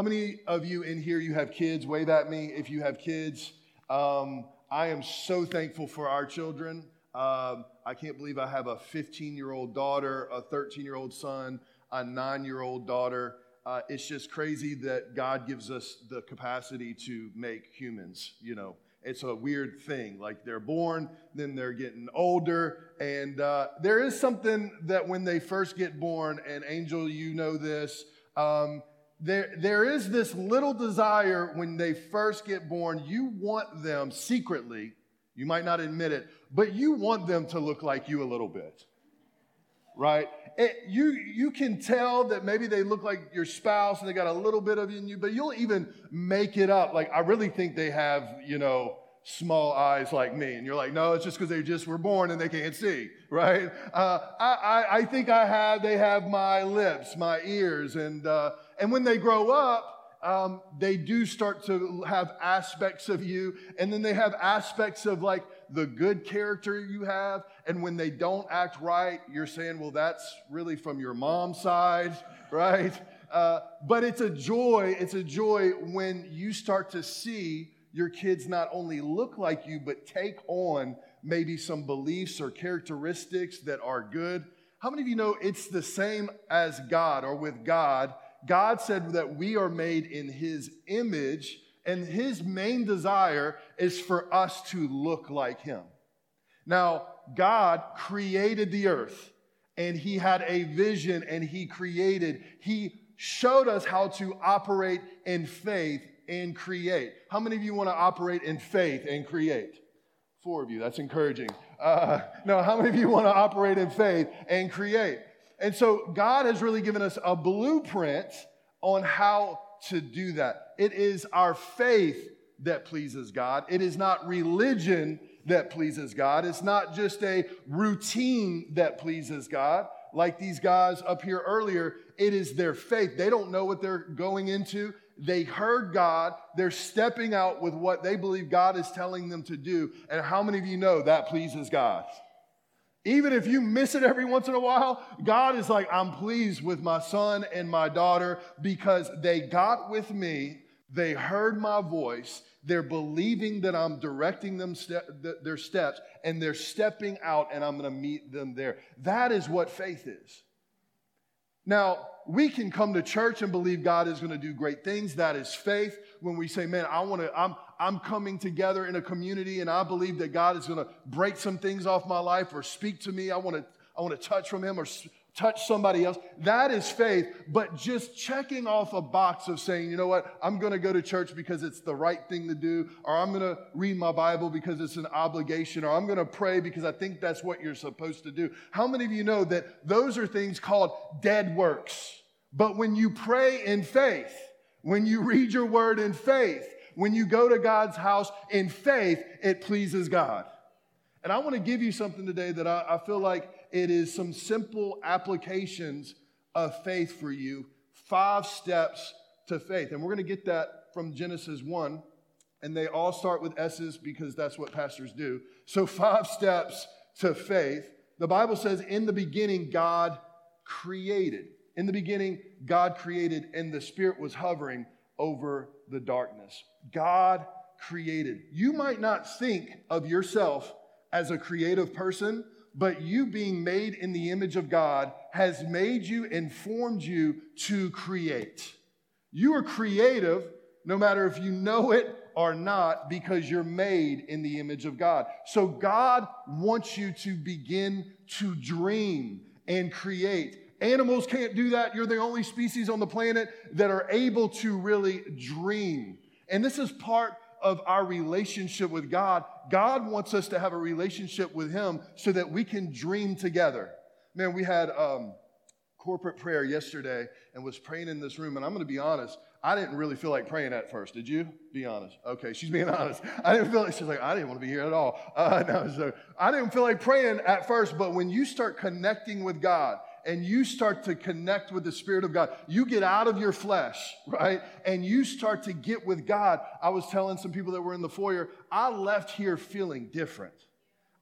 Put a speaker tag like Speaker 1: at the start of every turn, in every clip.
Speaker 1: How many of you in here you have kids? Wave at me if you have kids. Um, I am so thankful for our children. Um, I can't believe I have a 15 year old daughter, a 13 year old son, a nine year old daughter. Uh, it's just crazy that God gives us the capacity to make humans, you know. It's a weird thing. Like they're born, then they're getting older. And uh, there is something that when they first get born, and Angel, you know this, um, there, there is this little desire when they first get born. You want them secretly, you might not admit it, but you want them to look like you a little bit. Right? It, you, you can tell that maybe they look like your spouse and they got a little bit of you in you, but you'll even make it up. Like, I really think they have, you know, small eyes like me. And you're like, no, it's just because they just were born and they can't see, right? Uh, I, I, I, think I have, they have my lips, my ears. And, uh, and when they grow up, um, they do start to have aspects of you. And then they have aspects of like the good character you have. And when they don't act right, you're saying, well, that's really from your mom's side, right? Uh, but it's a joy. It's a joy when you start to see your kids not only look like you, but take on maybe some beliefs or characteristics that are good. How many of you know it's the same as God or with God? God said that we are made in His image, and His main desire is for us to look like Him. Now, God created the earth, and He had a vision, and He created, He showed us how to operate in faith and create. How many of you want to operate in faith and create? Four of you, that's encouraging. Uh, no, how many of you want to operate in faith and create? And so God has really given us a blueprint on how to do that. It is our faith that pleases God, it is not religion that pleases God, it's not just a routine that pleases God like these guys up here earlier, it is their faith. They don't know what they're going into. They heard God. They're stepping out with what they believe God is telling them to do. And how many of you know that pleases God? Even if you miss it every once in a while, God is like, I'm pleased with my son and my daughter because they got with me, they heard my voice, they're believing that I'm directing them their steps, and they're stepping out, and I'm going to meet them there. That is what faith is. Now, we can come to church and believe God is going to do great things. That is faith. When we say, man, I want to, I'm, I'm coming together in a community and I believe that God is going to break some things off my life or speak to me. I want to, I want to touch from Him or touch somebody else. That is faith. But just checking off a box of saying, you know what, I'm going to go to church because it's the right thing to do, or I'm going to read my Bible because it's an obligation, or I'm going to pray because I think that's what you're supposed to do. How many of you know that those are things called dead works? But when you pray in faith, when you read your word in faith, when you go to God's house in faith, it pleases God. And I want to give you something today that I, I feel like it is some simple applications of faith for you, five steps to faith. And we're going to get that from Genesis 1. And they all start with S's because that's what pastors do. So, five steps to faith. The Bible says, in the beginning, God created. In the beginning, God created, and the Spirit was hovering over the darkness. God created. You might not think of yourself as a creative person, but you being made in the image of God has made you and formed you to create. You are creative no matter if you know it or not because you're made in the image of God. So God wants you to begin to dream and create. Animals can't do that. You're the only species on the planet that are able to really dream. And this is part of our relationship with God. God wants us to have a relationship with Him so that we can dream together. Man, we had um, corporate prayer yesterday and was praying in this room. And I'm going to be honest, I didn't really feel like praying at first. Did you? Be honest. Okay, she's being honest. I didn't feel like she's like I didn't want to be here at all. Uh, no, so I didn't feel like praying at first. But when you start connecting with God and you start to connect with the Spirit of God, you get out of your flesh, right? And you start to get with God. I was telling some people that were in the foyer, I left here feeling different.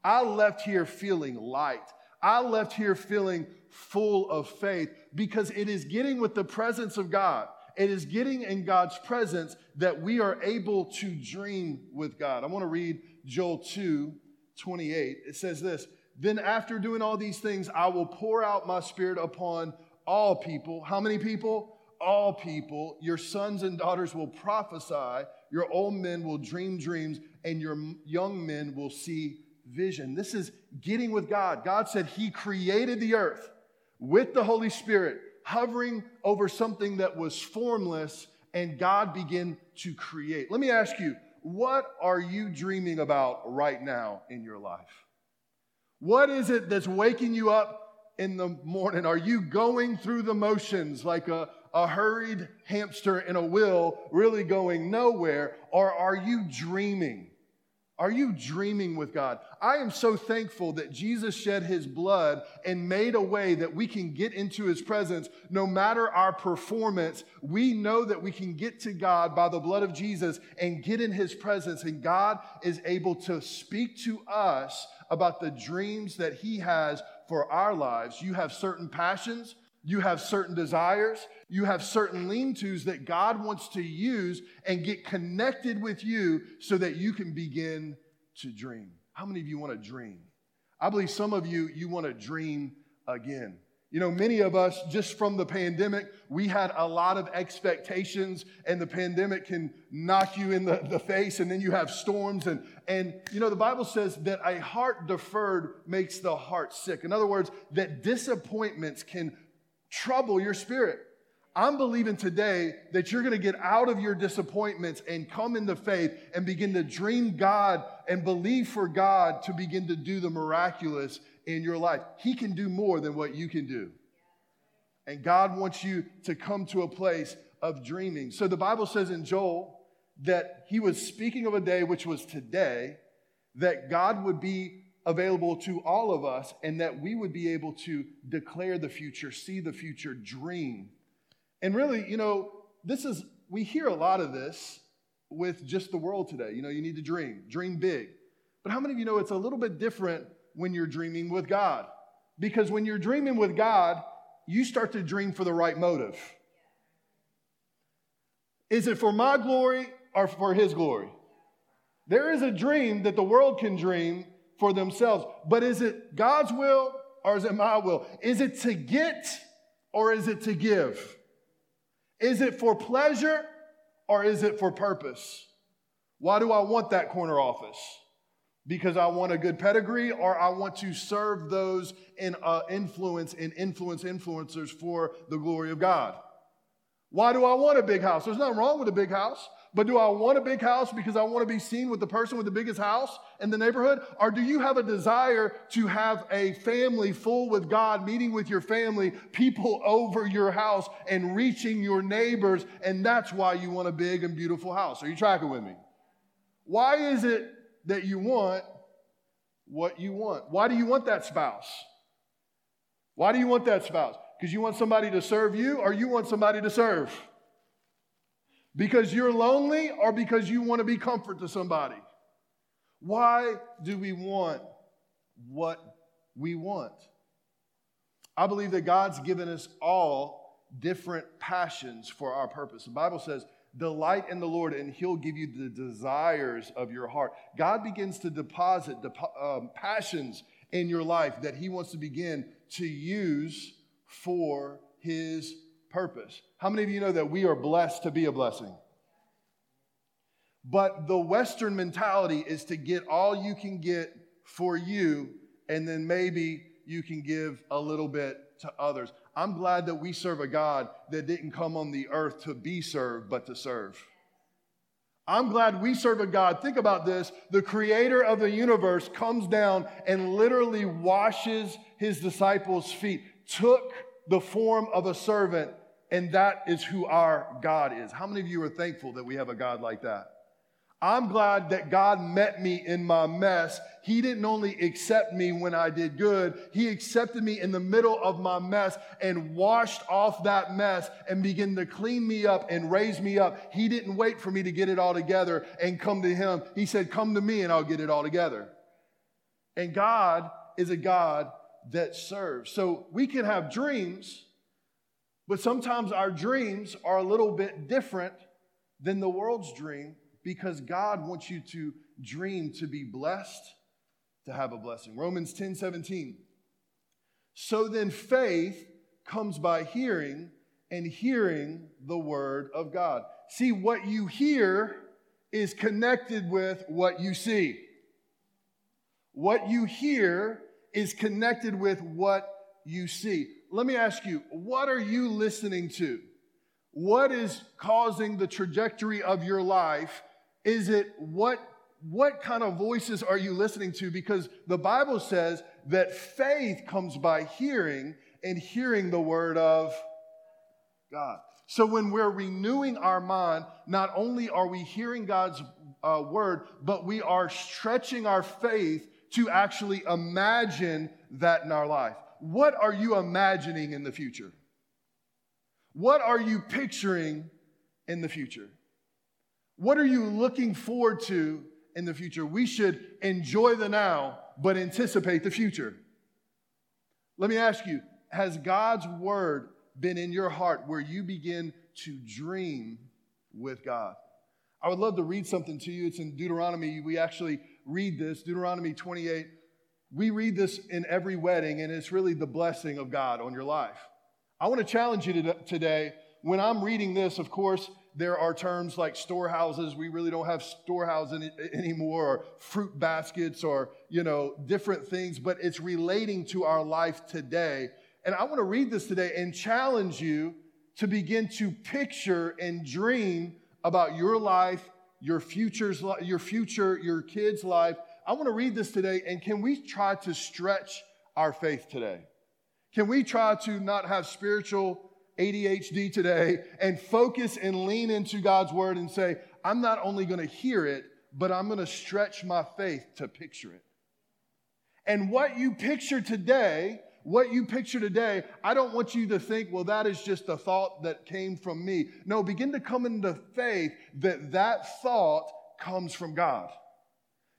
Speaker 1: I left here feeling light. I left here feeling full of faith because it is getting with the presence of God. It is getting in God's presence that we are able to dream with God. I want to read Joel 2 28. It says this Then after doing all these things, I will pour out my spirit upon all people. How many people? All people. Your sons and daughters will prophesy, your old men will dream dreams, and your young men will see vision. This is getting with God. God said He created the earth with the Holy Spirit hovering over something that was formless, and God began to create. Let me ask you, what are you dreaming about right now in your life? What is it that's waking you up in the morning? Are you going through the motions like a, a hurried hamster in a wheel, really going nowhere? Or are you dreaming? Are you dreaming with God? I am so thankful that Jesus shed his blood and made a way that we can get into his presence no matter our performance. We know that we can get to God by the blood of Jesus and get in his presence, and God is able to speak to us about the dreams that he has for our lives. You have certain passions, you have certain desires, you have certain lean tos that God wants to use and get connected with you so that you can begin to dream. How many of you want to dream? I believe some of you, you want to dream again. You know, many of us, just from the pandemic, we had a lot of expectations, and the pandemic can knock you in the, the face, and then you have storms. And, and, you know, the Bible says that a heart deferred makes the heart sick. In other words, that disappointments can trouble your spirit. I'm believing today that you're going to get out of your disappointments and come into faith and begin to dream God and believe for God to begin to do the miraculous in your life. He can do more than what you can do. And God wants you to come to a place of dreaming. So the Bible says in Joel that he was speaking of a day which was today, that God would be available to all of us and that we would be able to declare the future, see the future, dream. And really, you know, this is, we hear a lot of this with just the world today. You know, you need to dream, dream big. But how many of you know it's a little bit different when you're dreaming with God? Because when you're dreaming with God, you start to dream for the right motive. Is it for my glory or for His glory? There is a dream that the world can dream for themselves. But is it God's will or is it my will? Is it to get or is it to give? Is it for pleasure or is it for purpose? Why do I want that corner office? Because I want a good pedigree or I want to serve those in uh, influence and influence influencers for the glory of God? Why do I want a big house? There's nothing wrong with a big house. But do I want a big house because I want to be seen with the person with the biggest house in the neighborhood? Or do you have a desire to have a family full with God, meeting with your family, people over your house, and reaching your neighbors? And that's why you want a big and beautiful house. Are you tracking with me? Why is it that you want what you want? Why do you want that spouse? Why do you want that spouse? Because you want somebody to serve you or you want somebody to serve? Because you're lonely or because you want to be comfort to somebody? Why do we want what we want? I believe that God's given us all different passions for our purpose. The Bible says, Delight in the Lord, and He'll give you the desires of your heart. God begins to deposit um, passions in your life that He wants to begin to use for His purpose. How many of you know that we are blessed to be a blessing? But the Western mentality is to get all you can get for you, and then maybe you can give a little bit to others. I'm glad that we serve a God that didn't come on the earth to be served, but to serve. I'm glad we serve a God. Think about this. The creator of the universe comes down and literally washes his disciples' feet, took the form of a servant, and that is who our God is. How many of you are thankful that we have a God like that? I'm glad that God met me in my mess. He didn't only accept me when I did good, He accepted me in the middle of my mess and washed off that mess and began to clean me up and raise me up. He didn't wait for me to get it all together and come to Him. He said, Come to me and I'll get it all together. And God is a God that serves. So we can have dreams But sometimes our dreams are a little bit different than the world's dream because God wants you to dream to be blessed, to have a blessing. Romans 10 17. So then faith comes by hearing, and hearing the word of God. See, what you hear is connected with what you see. What you hear is connected with what you see. Let me ask you, what are you listening to? What is causing the trajectory of your life? Is it what what kind of voices are you listening to? Because the Bible says that faith comes by hearing and hearing the word of God. So when we're renewing our mind, not only are we hearing God's uh, word, but we are stretching our faith to actually imagine that in our life. What are you imagining in the future? What are you picturing in the future? What are you looking forward to in the future? We should enjoy the now, but anticipate the future. Let me ask you Has God's word been in your heart where you begin to dream with God? I would love to read something to you. It's in Deuteronomy. We actually read this, Deuteronomy 28. We read this in every wedding, and it's really the blessing of God on your life. I want to challenge you today. When I'm reading this, of course, there are terms like storehouses. We really don't have storehouses anymore, or fruit baskets, or you know, different things. But it's relating to our life today. And I want to read this today and challenge you to begin to picture and dream about your life, your future's, your future, your kids' life. I want to read this today, and can we try to stretch our faith today? Can we try to not have spiritual ADHD today and focus and lean into God's word and say, I'm not only going to hear it, but I'm going to stretch my faith to picture it. And what you picture today what you picture today, I don't want you to think, well, that is just a thought that came from me. No, begin to come into faith that that thought comes from God.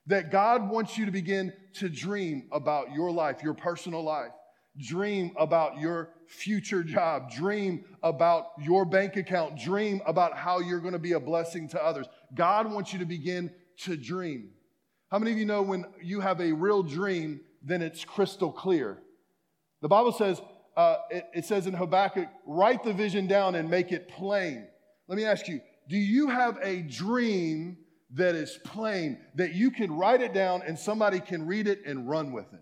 Speaker 1: That God wants you to begin to dream about your life, your personal life. Dream about your future job. Dream about your bank account. Dream about how you're going to be a blessing to others. God wants you to begin to dream. How many of you know when you have a real dream, then it's crystal clear? The Bible says, uh, it, it says in Habakkuk, write the vision down and make it plain. Let me ask you, do you have a dream that is plain, that you can write it down and somebody can read it and run with it?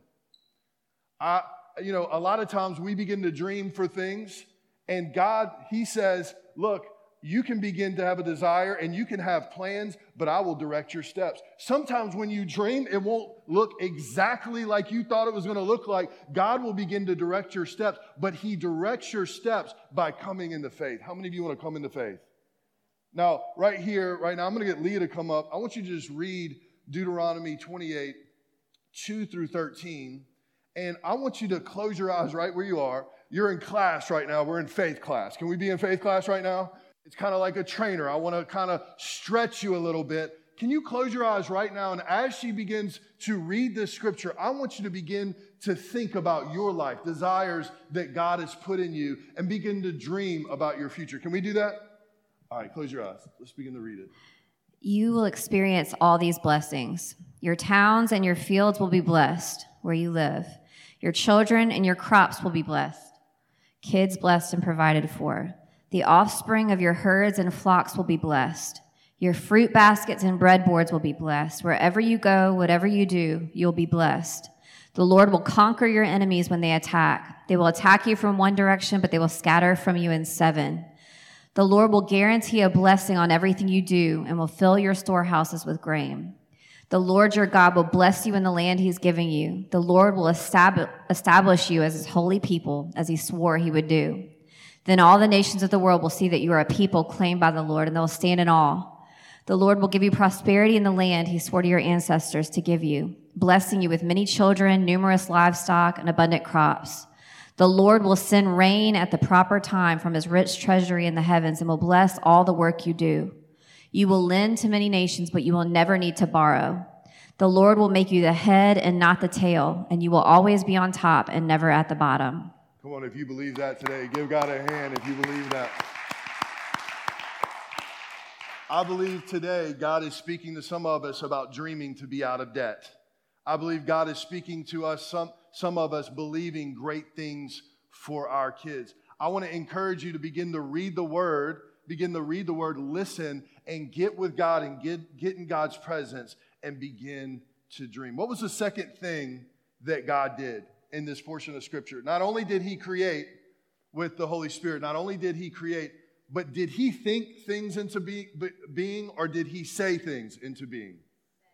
Speaker 1: I, you know, a lot of times we begin to dream for things, and God, He says, look, you can begin to have a desire and you can have plans, but I will direct your steps. Sometimes when you dream, it won't look exactly like you thought it was going to look like. God will begin to direct your steps, but He directs your steps by coming into faith. How many of you want to come into faith? Now, right here, right now, I'm going to get Leah to come up. I want you to just read Deuteronomy 28, 2 through 13. And I want you to close your eyes right where you are. You're in class right now. We're in faith class. Can we be in faith class right now? It's kind of like a trainer. I want to kind of stretch you a little bit. Can you close your eyes right now? And as she begins to read this scripture, I want you to begin to think about your life, desires that God has put in you, and begin to dream about your future. Can we do that? All right, close your eyes. Let's begin to read it.
Speaker 2: You will experience all these blessings. Your towns and your fields will be blessed where you live. Your children and your crops will be blessed. Kids blessed and provided for. The offspring of your herds and flocks will be blessed. Your fruit baskets and breadboards will be blessed. Wherever you go, whatever you do, you'll be blessed. The Lord will conquer your enemies when they attack. They will attack you from one direction, but they will scatter from you in seven. The Lord will guarantee a blessing on everything you do and will fill your storehouses with grain. The Lord your God will bless you in the land he's giving you. The Lord will establish you as his holy people, as he swore he would do. Then all the nations of the world will see that you are a people claimed by the Lord, and they will stand in awe. The Lord will give you prosperity in the land he swore to your ancestors to give you, blessing you with many children, numerous livestock, and abundant crops. The Lord will send rain at the proper time from his rich treasury in the heavens and will bless all the work you do. You will lend to many nations, but you will never need to borrow. The Lord will make you the head and not the tail, and you will always be on top and never at the bottom.
Speaker 1: Come on, if you believe that today, give God a hand if you believe that. I believe today God is speaking to some of us about dreaming to be out of debt. I believe God is speaking to us, some, some of us believing great things for our kids. I want to encourage you to begin to read the word, begin to read the word, listen, and get with God and get, get in God's presence and begin to dream. What was the second thing that God did in this portion of scripture? Not only did he create with the Holy Spirit, not only did he create, but did he think things into be, being or did he say things into being?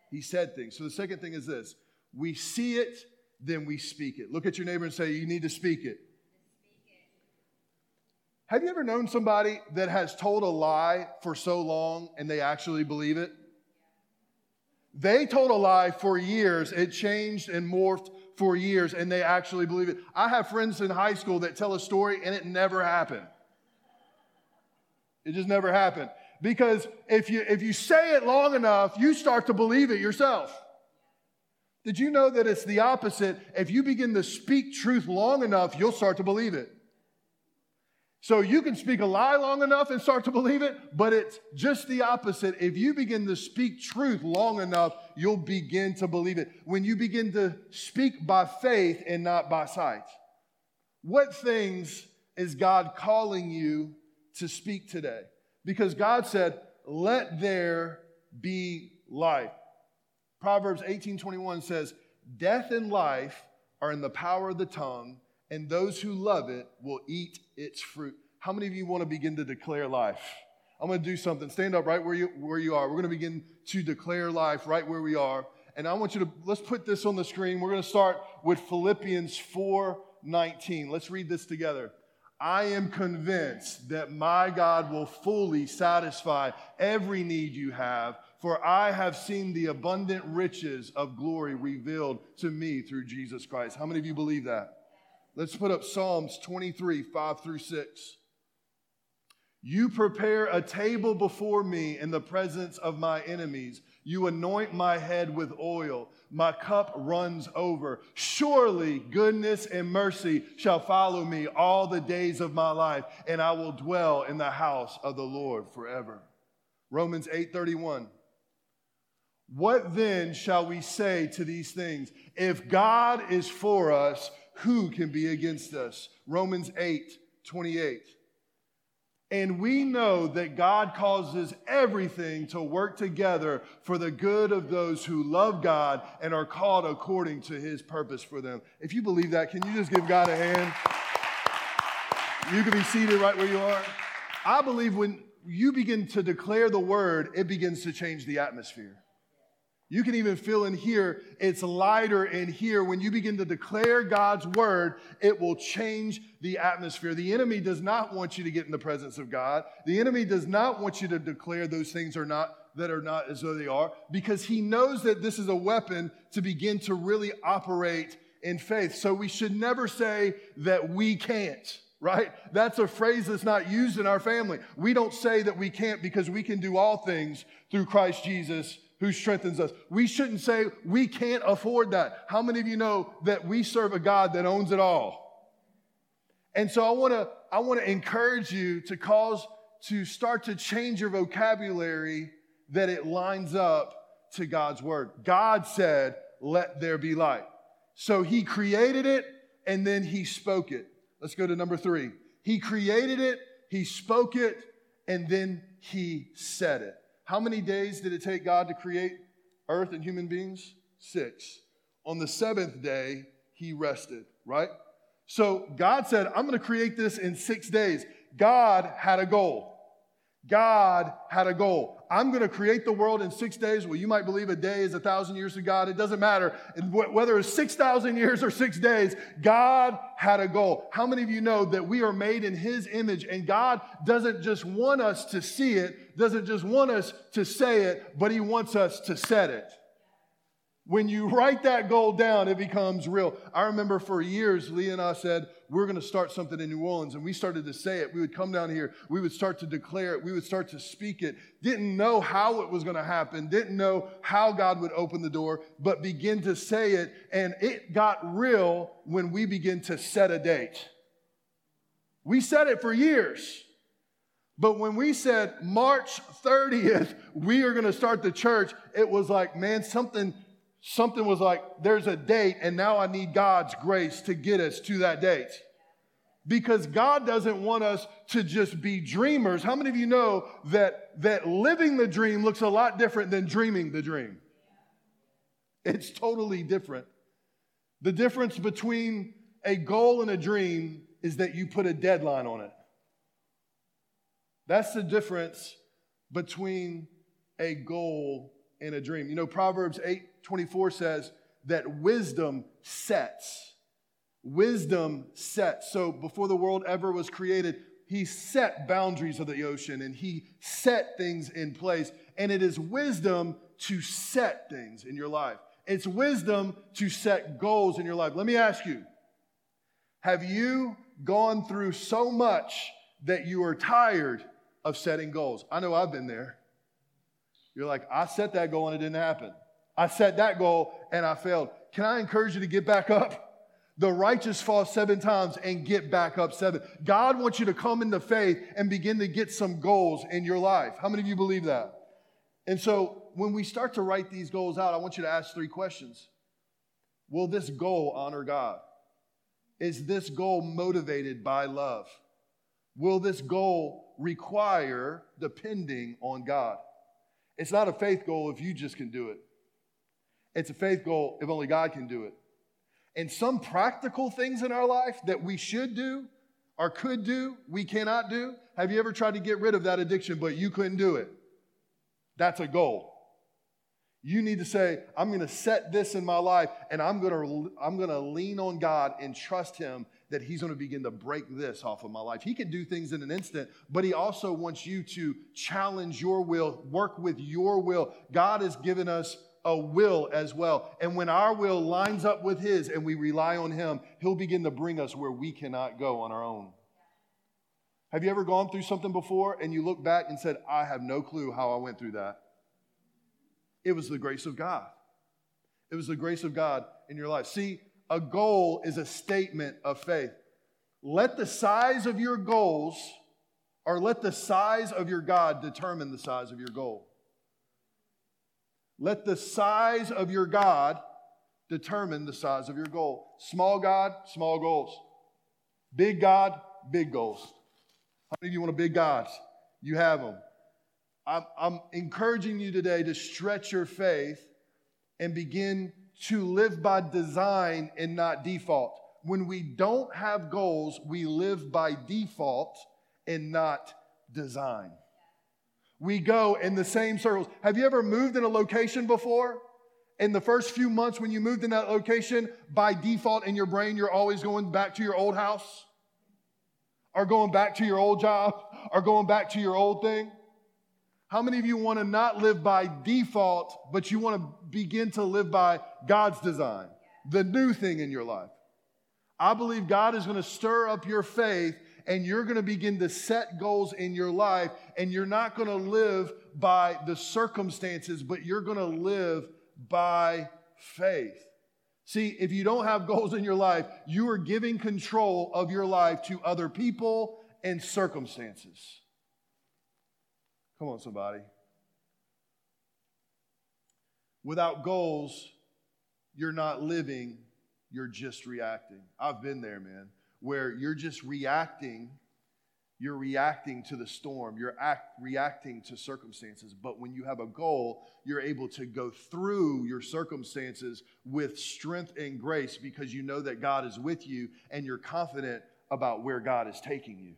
Speaker 1: He said things. So the second thing is this we see it, then we speak it. Look at your neighbor and say, You need to speak it. Have you ever known somebody that has told a lie for so long and they actually believe it? They told a lie for years, it changed and morphed for years, and they actually believe it. I have friends in high school that tell a story and it never happened. It just never happened. Because if you, if you say it long enough, you start to believe it yourself. Did you know that it's the opposite? If you begin to speak truth long enough, you'll start to believe it. So you can speak a lie long enough and start to believe it, but it's just the opposite. If you begin to speak truth long enough, you'll begin to believe it. When you begin to speak by faith and not by sight. What things is God calling you to speak today? Because God said, "Let there be life." Proverbs 18:21 says, "Death and life are in the power of the tongue, and those who love it will eat its fruit." How many of you want to begin to declare life? I'm going to do something. Stand up right where you where you are. We're going to begin to declare life right where we are. And I want you to let's put this on the screen. We're going to start with Philippians 4:19. Let's read this together. I am convinced that my God will fully satisfy every need you have for I have seen the abundant riches of glory revealed to me through Jesus Christ. How many of you believe that? Let's put up Psalms 23, 5 through 6. You prepare a table before me in the presence of my enemies. You anoint my head with oil. My cup runs over. Surely goodness and mercy shall follow me all the days of my life, and I will dwell in the house of the Lord forever. Romans 8:31. What then shall we say to these things? If God is for us, who can be against us? Romans 8, 28. And we know that God causes everything to work together for the good of those who love God and are called according to his purpose for them. If you believe that, can you just give God a hand? You can be seated right where you are. I believe when you begin to declare the word, it begins to change the atmosphere. You can even feel in here, it's lighter in here. When you begin to declare God's word, it will change the atmosphere. The enemy does not want you to get in the presence of God. The enemy does not want you to declare those things are not that are not as though they are because he knows that this is a weapon to begin to really operate in faith. So we should never say that we can't right? That's a phrase that's not used in our family. We don't say that we can't because we can do all things through Christ Jesus who strengthens us. We shouldn't say we can't afford that. How many of you know that we serve a God that owns it all? And so I want to I want to encourage you to cause to start to change your vocabulary that it lines up to God's word. God said, "Let there be light." So he created it and then he spoke it. Let's go to number 3. He created it, he spoke it, and then he said it. How many days did it take God to create earth and human beings? Six. On the seventh day, he rested, right? So God said, I'm going to create this in six days. God had a goal. God had a goal. I'm going to create the world in six days. Well, you might believe a day is a thousand years to God. It doesn't matter. Whether it's 6,000 years or six days, God had a goal. How many of you know that we are made in His image and God doesn't just want us to see it, doesn't just want us to say it, but He wants us to set it. When you write that goal down, it becomes real. I remember for years, Lee and I said, We're going to start something in New Orleans. And we started to say it. We would come down here, we would start to declare it, we would start to speak it. Didn't know how it was going to happen, didn't know how God would open the door, but begin to say it. And it got real when we begin to set a date. We said it for years. But when we said March 30th, we are going to start the church, it was like, man, something something was like there's a date and now I need God's grace to get us to that date. Because God doesn't want us to just be dreamers. How many of you know that that living the dream looks a lot different than dreaming the dream? It's totally different. The difference between a goal and a dream is that you put a deadline on it. That's the difference between a goal and a dream. You know, Proverbs 8 24 says that wisdom sets. Wisdom sets. So before the world ever was created, he set boundaries of the ocean and he set things in place. And it is wisdom to set things in your life. It's wisdom to set goals in your life. Let me ask you have you gone through so much that you are tired of setting goals? I know I've been there. You're like, I set that goal and it didn't happen. I set that goal and I failed. Can I encourage you to get back up? The righteous fall seven times and get back up seven. God wants you to come into faith and begin to get some goals in your life. How many of you believe that? And so when we start to write these goals out, I want you to ask three questions Will this goal honor God? Is this goal motivated by love? Will this goal require depending on God? It's not a faith goal if you just can do it. It's a faith goal if only God can do it. And some practical things in our life that we should do or could do, we cannot do. Have you ever tried to get rid of that addiction, but you couldn't do it? That's a goal. You need to say, I'm going to set this in my life and I'm going to I'm going to lean on God and trust him that he's going to begin to break this off of my life. He can do things in an instant, but he also wants you to challenge your will, work with your will. God has given us a will as well. And when our will lines up with his and we rely on him, he'll begin to bring us where we cannot go on our own. Have you ever gone through something before and you look back and said, I have no clue how I went through that? It was the grace of God. It was the grace of God in your life. See, a goal is a statement of faith. Let the size of your goals or let the size of your God determine the size of your goal. Let the size of your God determine the size of your goal. Small God, small goals. Big God, big goals. How many of you want a big God? You have them. I'm, I'm encouraging you today to stretch your faith and begin to live by design and not default. When we don't have goals, we live by default and not design. We go in the same circles. Have you ever moved in a location before? In the first few months when you moved in that location, by default in your brain, you're always going back to your old house, or going back to your old job, or going back to your old thing. How many of you want to not live by default, but you want to begin to live by God's design, the new thing in your life? I believe God is going to stir up your faith and you're going to begin to set goals in your life and you're not going to live by the circumstances, but you're going to live by faith. See, if you don't have goals in your life, you are giving control of your life to other people and circumstances. Come on, somebody. Without goals, you're not living, you're just reacting. I've been there, man, where you're just reacting. You're reacting to the storm. You're act, reacting to circumstances. But when you have a goal, you're able to go through your circumstances with strength and grace because you know that God is with you and you're confident about where God is taking you.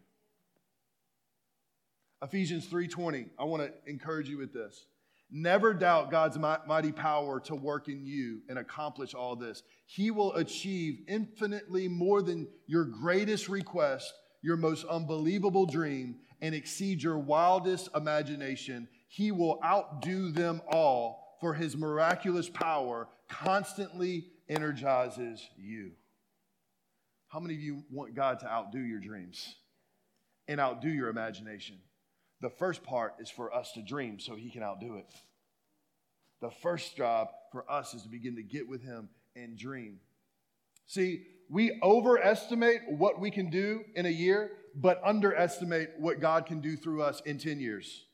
Speaker 1: Ephesians 3:20. I want to encourage you with this. Never doubt God's mighty power to work in you and accomplish all this. He will achieve infinitely more than your greatest request, your most unbelievable dream, and exceed your wildest imagination. He will outdo them all, for his miraculous power constantly energizes you. How many of you want God to outdo your dreams and outdo your imagination? The first part is for us to dream so he can outdo it. The first job for us is to begin to get with him and dream. See, we overestimate what we can do in a year, but underestimate what God can do through us in 10 years.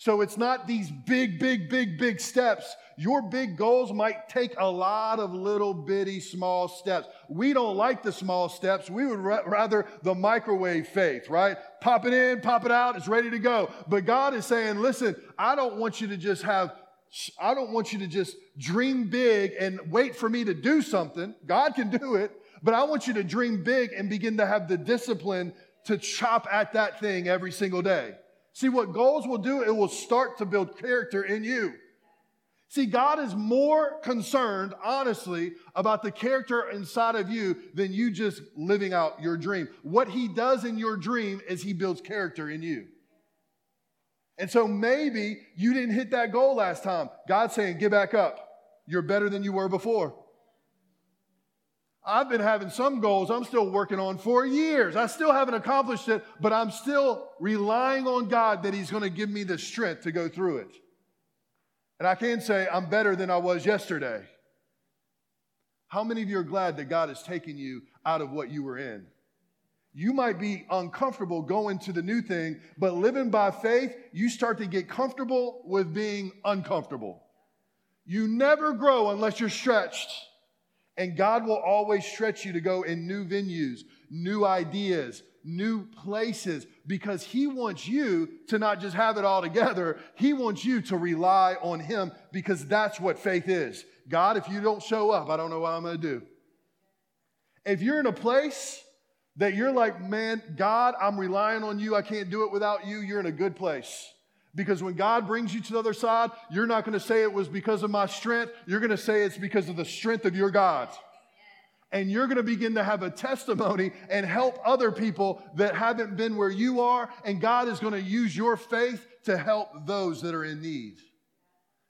Speaker 1: So it's not these big, big, big, big steps. Your big goals might take a lot of little bitty small steps. We don't like the small steps. We would ra- rather the microwave faith, right? Pop it in, pop it out, it's ready to go. But God is saying, listen, I don't want you to just have, I don't want you to just dream big and wait for me to do something. God can do it, but I want you to dream big and begin to have the discipline to chop at that thing every single day. See, what goals will do, it will start to build character in you. See, God is more concerned, honestly, about the character inside of you than you just living out your dream. What He does in your dream is He builds character in you. And so maybe you didn't hit that goal last time. God's saying, get back up. You're better than you were before. I've been having some goals I'm still working on for years. I still haven't accomplished it, but I'm still relying on God that He's going to give me the strength to go through it. And I can say I'm better than I was yesterday. How many of you are glad that God has taken you out of what you were in? You might be uncomfortable going to the new thing, but living by faith, you start to get comfortable with being uncomfortable. You never grow unless you're stretched. And God will always stretch you to go in new venues, new ideas, new places, because He wants you to not just have it all together. He wants you to rely on Him because that's what faith is. God, if you don't show up, I don't know what I'm going to do. If you're in a place that you're like, man, God, I'm relying on you, I can't do it without you, you're in a good place. Because when God brings you to the other side, you're not going to say it was because of my strength. You're going to say it's because of the strength of your God. And you're going to begin to have a testimony and help other people that haven't been where you are. And God is going to use your faith to help those that are in need.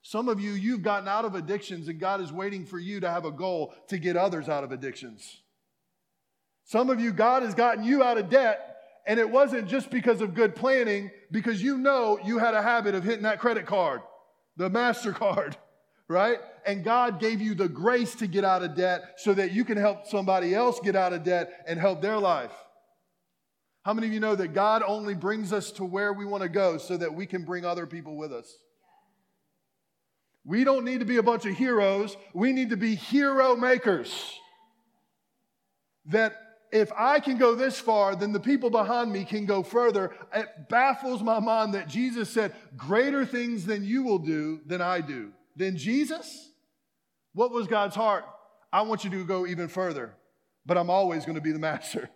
Speaker 1: Some of you, you've gotten out of addictions, and God is waiting for you to have a goal to get others out of addictions. Some of you, God has gotten you out of debt and it wasn't just because of good planning, because you know you had a habit of hitting that credit card, the MasterCard, right? And God gave you the grace to get out of debt so that you can help somebody else get out of debt and help their life. How many of you know that God only brings us to where we want to go so that we can bring other people with us? We don't need to be a bunch of heroes. We need to be hero makers. That if I can go this far, then the people behind me can go further. It baffles my mind that Jesus said, Greater things than you will do than I do. Then Jesus? What was God's heart? I want you to go even further, but I'm always going to be the master.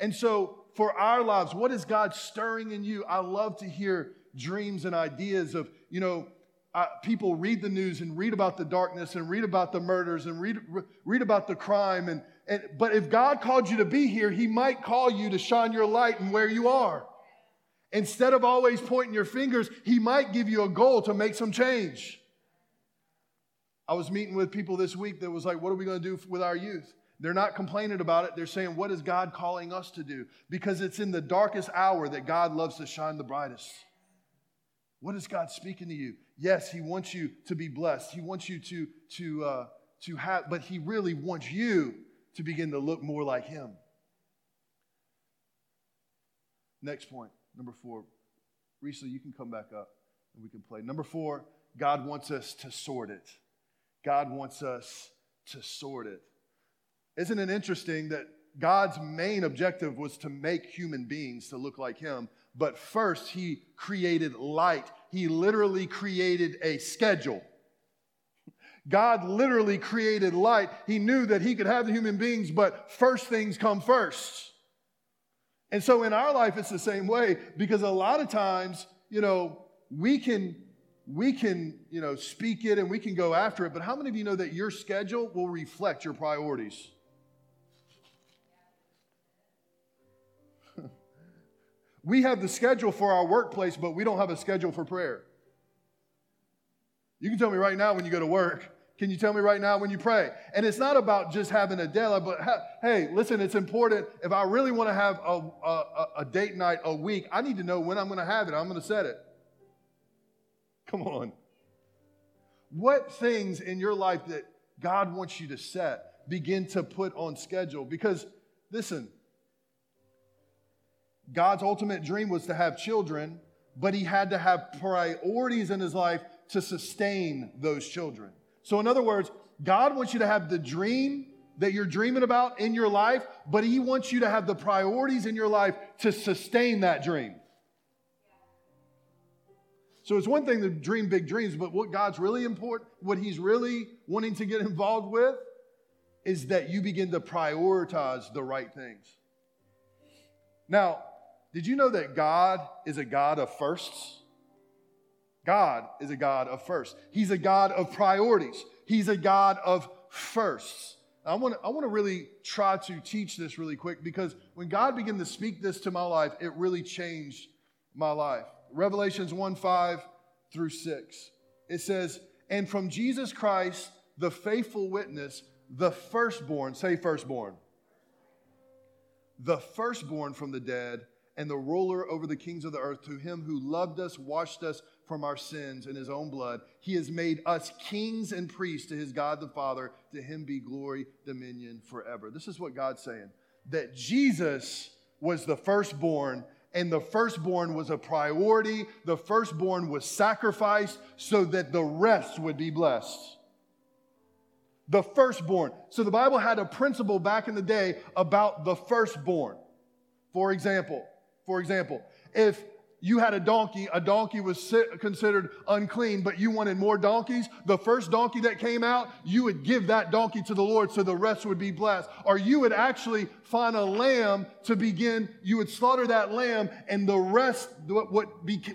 Speaker 1: And so, for our lives, what is God stirring in you? I love to hear dreams and ideas of, you know, uh, people read the news and read about the darkness and read about the murders and read, read about the crime and, and, but if God called you to be here, He might call you to shine your light in where you are. Instead of always pointing your fingers, He might give you a goal to make some change. I was meeting with people this week that was like, What are we going to do with our youth? They're not complaining about it. They're saying, What is God calling us to do? Because it's in the darkest hour that God loves to shine the brightest. What is God speaking to you? Yes, He wants you to be blessed. He wants you to, to, uh, to have, but He really wants you to begin to look more like Him. Next point, number four. Risa, you can come back up and we can play. Number four, God wants us to sort it. God wants us to sort it. Isn't it interesting that God's main objective was to make human beings to look like Him? But first, He created light. He literally created a schedule. God literally created light. He knew that He could have the human beings, but first things come first. And so in our life, it's the same way because a lot of times, you know, we can we can, you know, speak it and we can go after it, but how many of you know that your schedule will reflect your priorities? we have the schedule for our workplace, but we don't have a schedule for prayer. You can tell me right now when you go to work. Can you tell me right now when you pray? And it's not about just having a deadline, but ha- hey, listen, it's important. If I really want to have a, a, a date night a week, I need to know when I'm going to have it. I'm going to set it. Come on. What things in your life that God wants you to set, begin to put on schedule. Because, listen, God's ultimate dream was to have children, but he had to have priorities in his life to sustain those children. So, in other words, God wants you to have the dream that you're dreaming about in your life, but he wants you to have the priorities in your life to sustain that dream. So it's one thing to dream big dreams, but what God's really important, what He's really wanting to get involved with, is that you begin to prioritize the right things. Now, did you know that God is a God of firsts? God is a God of firsts. He's a God of priorities. He's a God of firsts. I want, to, I want to really try to teach this really quick because when God began to speak this to my life, it really changed my life. Revelations 1 5 through 6. It says, And from Jesus Christ, the faithful witness, the firstborn, say firstborn, the firstborn from the dead, and the ruler over the kings of the earth, to him who loved us, washed us from our sins in his own blood. He has made us kings and priests to his God the Father. To him be glory, dominion forever. This is what God's saying that Jesus was the firstborn and the firstborn was a priority. The firstborn was sacrificed so that the rest would be blessed. The firstborn. So the Bible had a principle back in the day about the firstborn. For example, for example, if you had a donkey, a donkey was considered unclean, but you wanted more donkeys. The first donkey that came out, you would give that donkey to the Lord so the rest would be blessed. Or you would actually find a lamb to begin, you would slaughter that lamb, and the rest, what, what,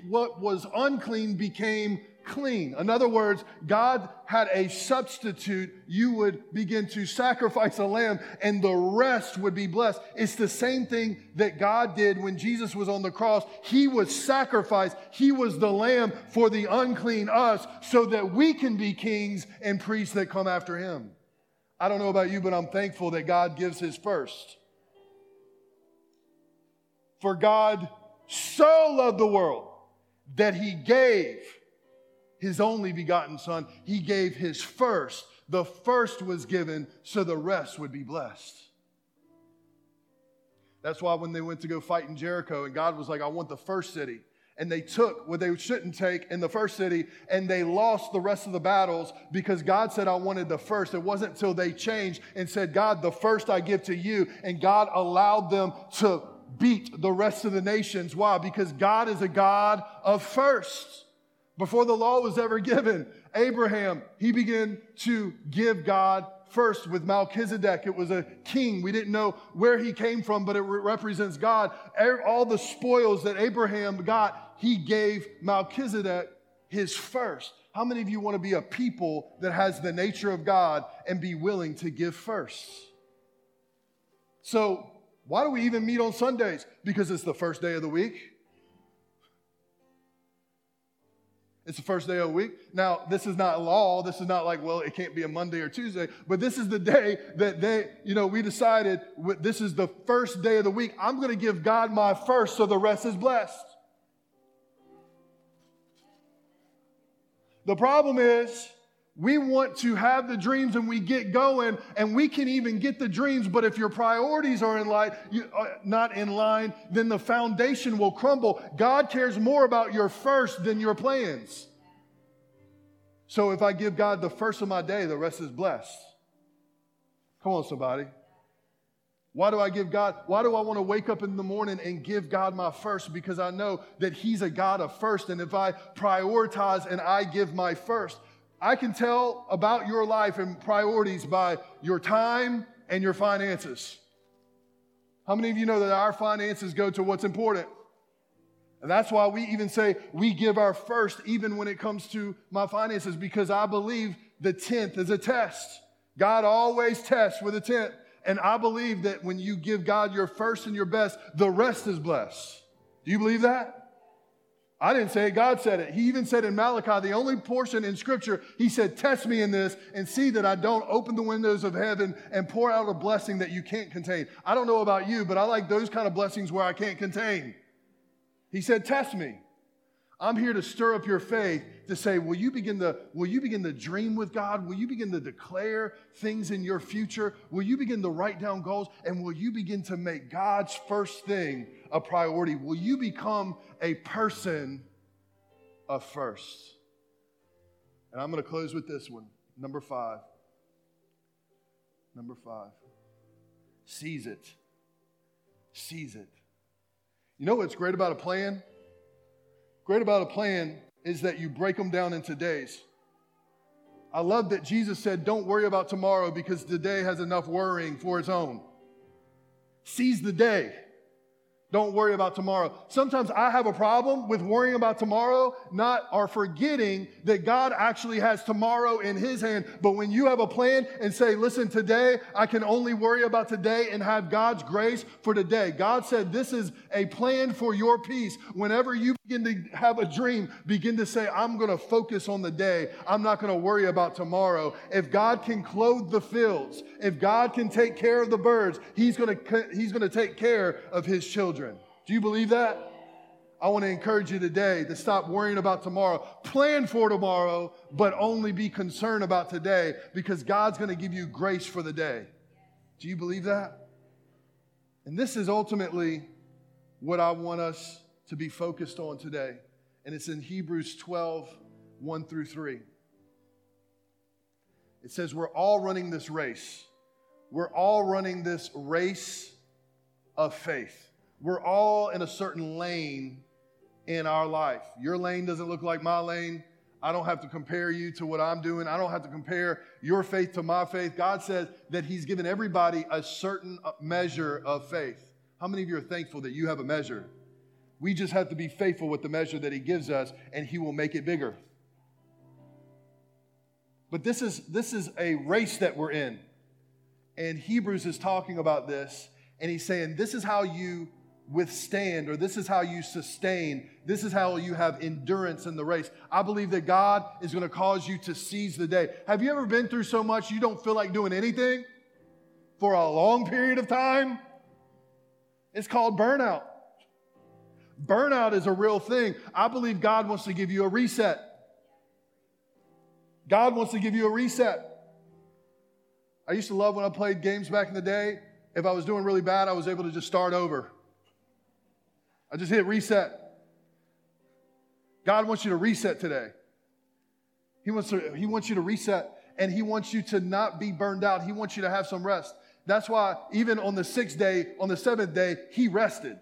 Speaker 1: what was unclean became clean. In other words, God had a substitute. You would begin to sacrifice a lamb and the rest would be blessed. It's the same thing that God did when Jesus was on the cross. He was sacrificed. He was the lamb for the unclean us so that we can be kings and priests that come after him. I don't know about you, but I'm thankful that God gives his first. For God so loved the world that he gave his only begotten son. He gave his first. The first was given so the rest would be blessed. That's why when they went to go fight in Jericho, and God was like, I want the first city. And they took what they shouldn't take in the first city, and they lost the rest of the battles because God said, I wanted the first. It wasn't until they changed and said, God, the first I give to you. And God allowed them to beat the rest of the nations. Why? Because God is a God of firsts. Before the law was ever given, Abraham, he began to give God first with Melchizedek. It was a king. We didn't know where he came from, but it represents God. All the spoils that Abraham got, he gave Melchizedek his first. How many of you want to be a people that has the nature of God and be willing to give first? So, why do we even meet on Sundays? Because it's the first day of the week. It's the first day of the week. Now, this is not law. This is not like, well, it can't be a Monday or Tuesday, but this is the day that they, you know, we decided this is the first day of the week. I'm going to give God my first so the rest is blessed. The problem is, we want to have the dreams and we get going and we can even get the dreams, but if your priorities are in line, you, uh, not in line, then the foundation will crumble. God cares more about your first than your plans. So if I give God the first of my day, the rest is blessed. Come on, somebody. Why do I give God? Why do I want to wake up in the morning and give God my first? Because I know that He's a God of first. And if I prioritize and I give my first, I can tell about your life and priorities by your time and your finances. How many of you know that our finances go to what's important? And that's why we even say we give our first, even when it comes to my finances, because I believe the tenth is a test. God always tests with a tenth. And I believe that when you give God your first and your best, the rest is blessed. Do you believe that? I didn't say it, God said it. He even said in Malachi, the only portion in Scripture, he said, Test me in this and see that I don't open the windows of heaven and pour out a blessing that you can't contain. I don't know about you, but I like those kind of blessings where I can't contain. He said, Test me. I'm here to stir up your faith to say, will you begin to, will you begin to dream with God? Will you begin to declare things in your future? Will you begin to write down goals? And will you begin to make God's first thing a priority? Will you become a person of first? And I'm going to close with this one. Number five. Number five. Seize it. Seize it. You know what's great about a plan? Great about a plan is that you break them down into days. I love that Jesus said, Don't worry about tomorrow because today has enough worrying for its own. Seize the day. Don't worry about tomorrow. Sometimes I have a problem with worrying about tomorrow, not or forgetting that God actually has tomorrow in his hand. But when you have a plan and say, listen, today I can only worry about today and have God's grace for today. God said this is a plan for your peace. Whenever you begin to have a dream, begin to say, I'm going to focus on the day. I'm not going to worry about tomorrow. If God can clothe the fields, if God can take care of the birds, he's going to, he's going to take care of his children children. Do you believe that? I want to encourage you today to stop worrying about tomorrow. Plan for tomorrow, but only be concerned about today because God's going to give you grace for the day. Do you believe that? And this is ultimately what I want us to be focused on today. And it's in Hebrews 12, 1 through 3. It says, We're all running this race. We're all running this race of faith. We're all in a certain lane in our life. Your lane doesn't look like my lane. I don't have to compare you to what I'm doing. I don't have to compare your faith to my faith. God says that He's given everybody a certain uh, measure of faith. How many of you are thankful that you have a measure? We just have to be faithful with the measure that He gives us, and He will make it bigger. But this is, this is a race that we're in. And Hebrews is talking about this, and he's saying, This is how you withstand, or this is how you sustain, this is how you have endurance in the race. I believe that God is going to cause you to seize the day. Have you ever been through so much you don't feel like doing anything for a long period of time? It's called burnout. Burnout is a real thing. I believe God wants to give you a reset. God wants to give you a reset. I used to love when I played games back in the day. If I was doing really bad, I was able to just start over. I just hit reset. God wants you to reset today. He wants, to, he wants you to reset and He wants you to not be burned out. He wants you to have some rest. That's why, even on the sixth day, on the seventh day, He rested.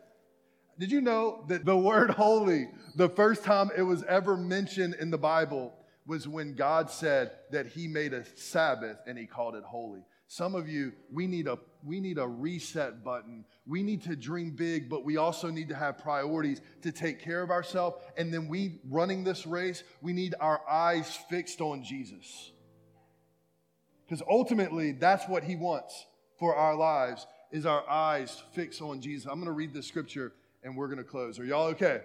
Speaker 1: Did you know that the word holy, the first time it was ever mentioned in the Bible, was when God said that He made a Sabbath and He called it holy? Some of you, we need a we need a reset button. We need to dream big, but we also need to have priorities to take care of ourselves. And then we running this race, we need our eyes fixed on Jesus. Because ultimately, that's what he wants for our lives is our eyes fixed on Jesus. I'm going to read this scripture and we're going to close. Are y'all okay?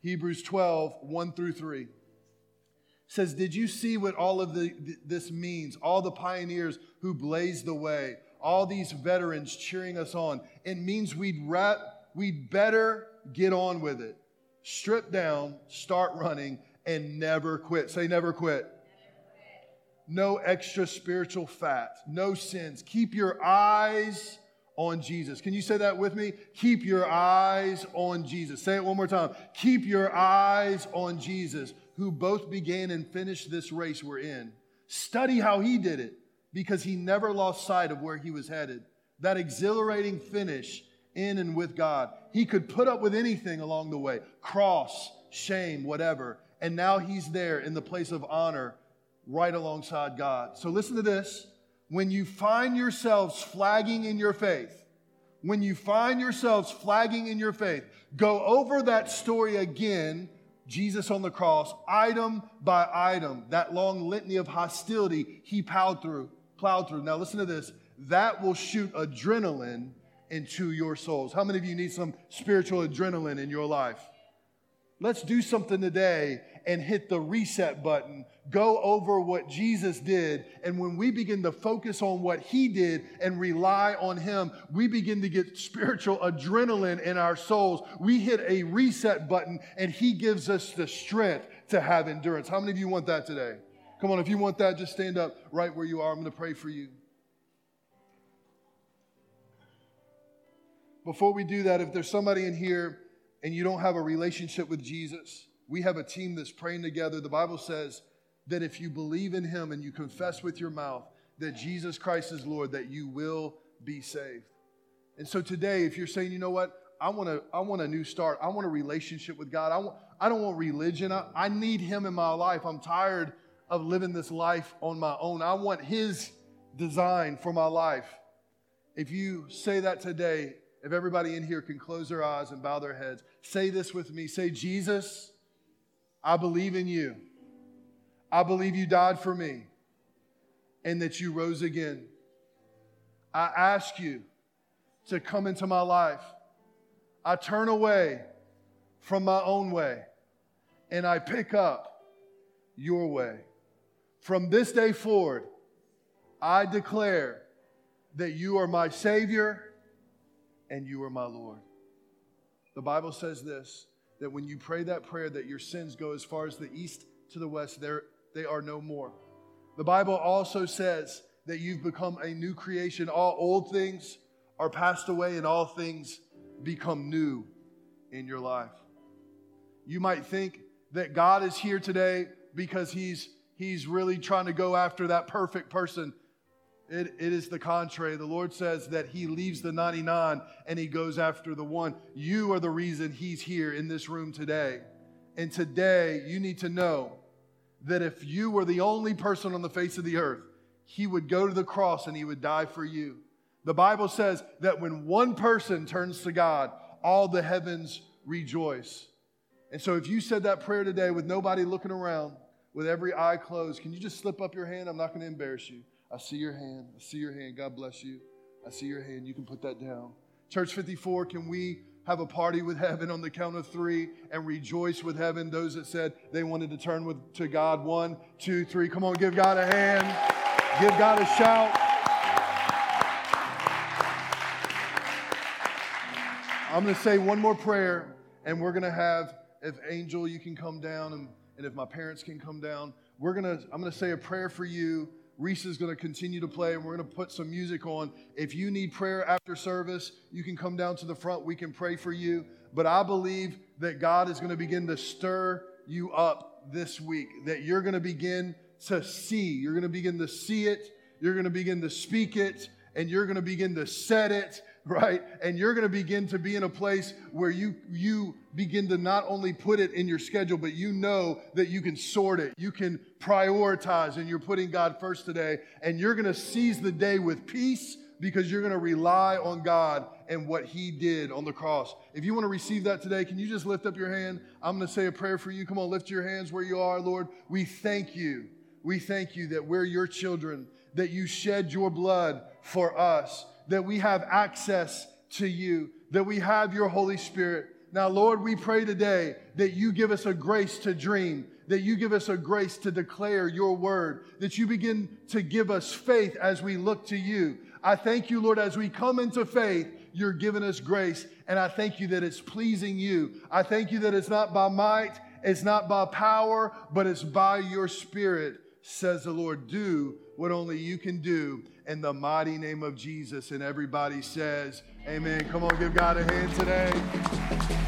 Speaker 1: Hebrews 12, 1 through 3 says, Did you see what all of the, this means? All the pioneers who blazed the way, all these veterans cheering us on. It means we'd, rat, we'd better get on with it. Strip down, start running, and never quit. Say, never quit. No extra spiritual fat, no sins. Keep your eyes on Jesus. Can you say that with me? Keep your eyes on Jesus. Say it one more time. Keep your eyes on Jesus who both began and finished this race we're in. Study how he did it because he never lost sight of where he was headed. That exhilarating finish in and with God. He could put up with anything along the way cross, shame, whatever. And now he's there in the place of honor right alongside God. So listen to this. When you find yourselves flagging in your faith, when you find yourselves flagging in your faith, go over that story again Jesus on the cross, item by item, that long litany of hostility he plowed through, plowed through. Now listen to this. That will shoot adrenaline into your souls. How many of you need some spiritual adrenaline in your life? Let's do something today and hit the reset button. Go over what Jesus did. And when we begin to focus on what he did and rely on him, we begin to get spiritual adrenaline in our souls. We hit a reset button and he gives us the strength to have endurance. How many of you want that today? Come on, if you want that, just stand up right where you are. I'm going to pray for you. Before we do that, if there's somebody in here and you don't have a relationship with Jesus, we have a team that's praying together. The Bible says that if you believe in him and you confess with your mouth that Jesus Christ is Lord, that you will be saved. And so today, if you're saying, you know what, I want a, I want a new start. I want a relationship with God. I, want, I don't want religion. I, I need Him in my life. I'm tired of living this life on my own. I want His design for my life. If you say that today, if everybody in here can close their eyes and bow their heads, say this with me. Say, Jesus, I believe in you. I believe you died for me and that you rose again. I ask you to come into my life. I turn away from my own way and I pick up your way. From this day forward, I declare that you are my Savior and you are my Lord. The Bible says this that when you pray that prayer that your sins go as far as the east to the west there they are no more. The bible also says that you've become a new creation. All old things are passed away and all things become new in your life. You might think that god is here today because he's he's really trying to go after that perfect person it, it is the contrary. The Lord says that He leaves the 99 and He goes after the one. You are the reason He's here in this room today. And today, you need to know that if you were the only person on the face of the earth, He would go to the cross and He would die for you. The Bible says that when one person turns to God, all the heavens rejoice. And so, if you said that prayer today with nobody looking around, with every eye closed, can you just slip up your hand? I'm not going to embarrass you. I see your hand. I see your hand. God bless you. I see your hand. You can put that down. Church 54, can we have a party with heaven on the count of three and rejoice with heaven? Those that said they wanted to turn with, to God. One, two, three. Come on, give God a hand. Give God a shout. I'm going to say one more prayer, and we're going to have, if Angel, you can come down, and, and if my parents can come down, we're to, I'm to say a prayer for you Reese is to continue to play, and we're to put some music on. If you need prayer after service, you can come down to the front. We can pray for you. But I believe that God is to begin to stir you up this week, that you're to begin to see. You're to begin to see it. You're to begin to speak it, and you're to begin to set it right? And you're going to begin to be in a place where you you begin to not only put it in your schedule, but you know that you can sort it. You can prioritize and you're putting God first today and you're going to seize the day with peace because you're going to rely on God and what he did on the cross. If you want to receive that today, can you just lift up your hand? I'm going to say a prayer for you. Come on, lift your hands where you are, Lord. We thank you. We thank you that we're your children, that you shed your blood for us that we have access to you, that we have your Holy Spirit. Now, Lord, we pray today that you give us a grace to dream, that you give us a grace to declare your word, that you begin to give us faith as we look to you. I thank you, Lord, as we come into faith, you're giving us grace. And I thank you that it's pleasing you. I thank you that it's not by might, it's not by power, but it's by your spirit, says the Lord. Do what only you can do in the mighty name of Jesus. And everybody says, Amen. Come on, give God a hand today.